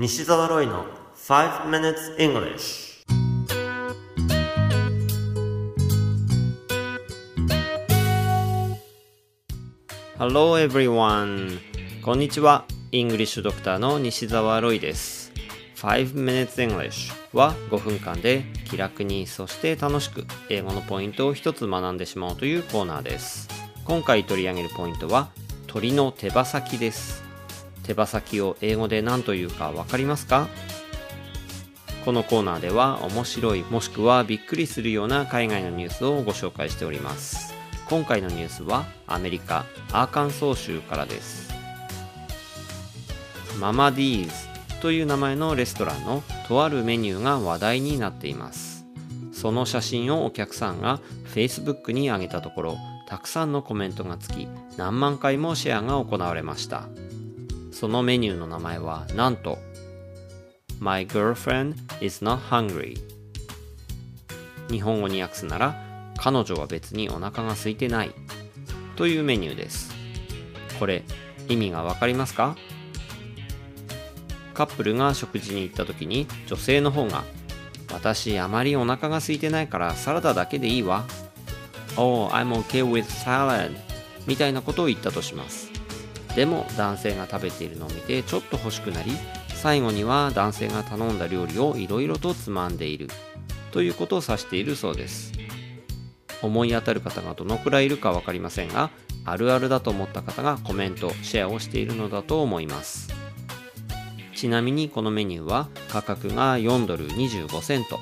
西澤ロイの5 minutes English Hello everyone. こんにちは。イングリッシュドクターの西澤ロイです。5 minutes English は5分間で気楽にそして楽しく英語のポイントを一つ学んでしまおうというコーナーです。今回取り上げるポイントは鳥の手羽先です。手羽先を英語で何というかわかりますか？このコーナーでは面白いもしくはびっくりするような海外のニュースをご紹介しております。今回のニュースはアメリカアーカンソー州からです。ママディーズという名前のレストランのとあるメニューが話題になっています。その写真をお客さんが Facebook に上げたところたくさんのコメントがつき何万回もシェアが行われました。そのメニューの名前はなんと My girlfriend is not hungry. 日本語に訳すなら彼女は別にお腹が空いてない。というメニューです。これ意味がわかりますか？カップルが食事に行った時に女性の方が私あまりお腹が空いてないからサラダだけでいいわ Oh, I'm okay with salad みたいなことを言ったとします。でも男性が食べているのを見てちょっと欲しくなり最後には男性が頼んだ料理をいろいろとつまんでいる。ということを指しているそうです。思い当たる方がどのくらいいるか分かりませんがあるあるだと思った方がコメントシェアをしているのだと思います。ちなみにこのメニューは価格が4ドル25セント。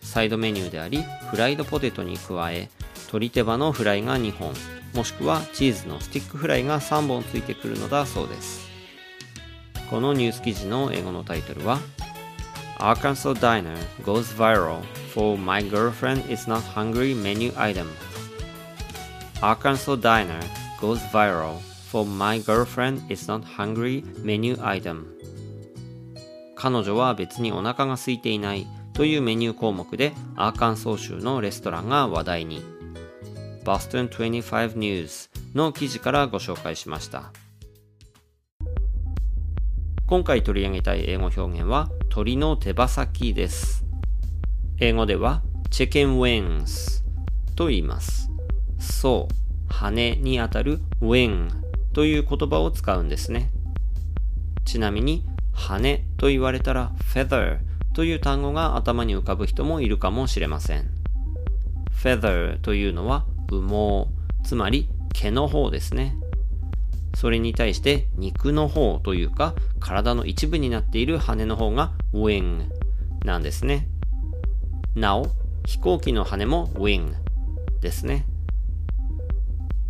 サイドメニューでありフライドポテトに加え鶏手羽のフライが2本。もしくはチーズのスティックフライが3本ついてくるのだそうですこのニュース記事の英語のタイトルは Arkansas Diner goes viral for My Girlfriend is Not Hungry menu item Arkansas Diner goes viral for My Girlfriend is Not Hungry menu item 彼女は別にお腹が空いていないというメニュー項目でアーカンソー州のレストランが話題に Boston 25 News の記事からご紹介しました。今回取り上げたい英語表現は鳥の手羽先です。英語では chicken wings と言います。そう羽にあたる wing という言葉を使うんですね。ちなみに羽と言われたら feather という単語が頭に浮かぶ人もいるかもしれません。feather というのは毛つまり毛の方ですね。それに対して肉の方というか体の一部になっている羽の方が wing なんですね。なお飛行機の羽も wing ですね。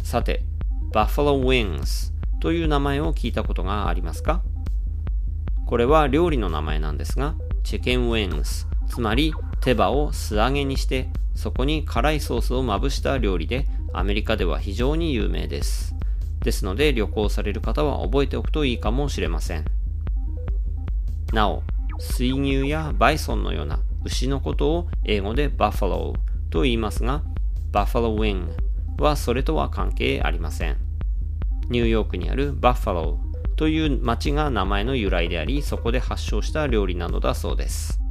さて Buffalo Wings という名前を聞いたことがありますか？これは料理の名前なんですが、チキンウィングス、つまり手羽を素揚げにして、そこに辛いソースをまぶした料理で、アメリカでは非常に有名です。ですので旅行される方は覚えておくといいかもしれません。なお、水牛やバイソンのような牛のことを英語で buffalo と言いますが、 Buffalo wing はそれとは関係ありません。ニューヨークにあるバッファローという町が名前の由来であり、そこで発祥した料理なのだそうです。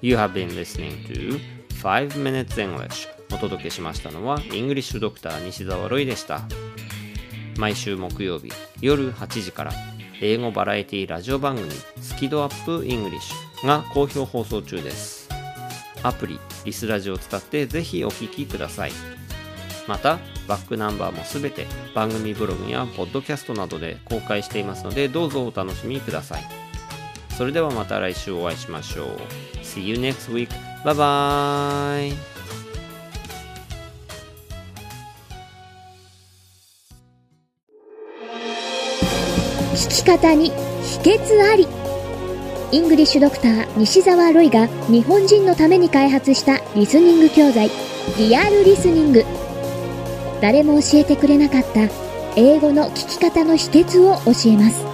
You have been listening to 5 Minutes English お届けしましたのは、 English Doctor 西澤ロイでした。毎週木曜日夜8時から英語バラエティラジオ番組スキドアップイングリッシュが好評放送中です。アプリ、リスラジオを使ってぜひお聴きください。また、バックナンバーもすべて番組ブログやポッドキャストなどで公開していますのでどうぞお楽しみください。それではまた来週お会いしましょう。See you next week. Bye bye! 聞き方に秘訣ありイングリッシュドクター西澤ロイが日本人のために開発したリスニング教材リアルリスニング誰も教えてくれなかった英語の聞き方の秘訣を教えます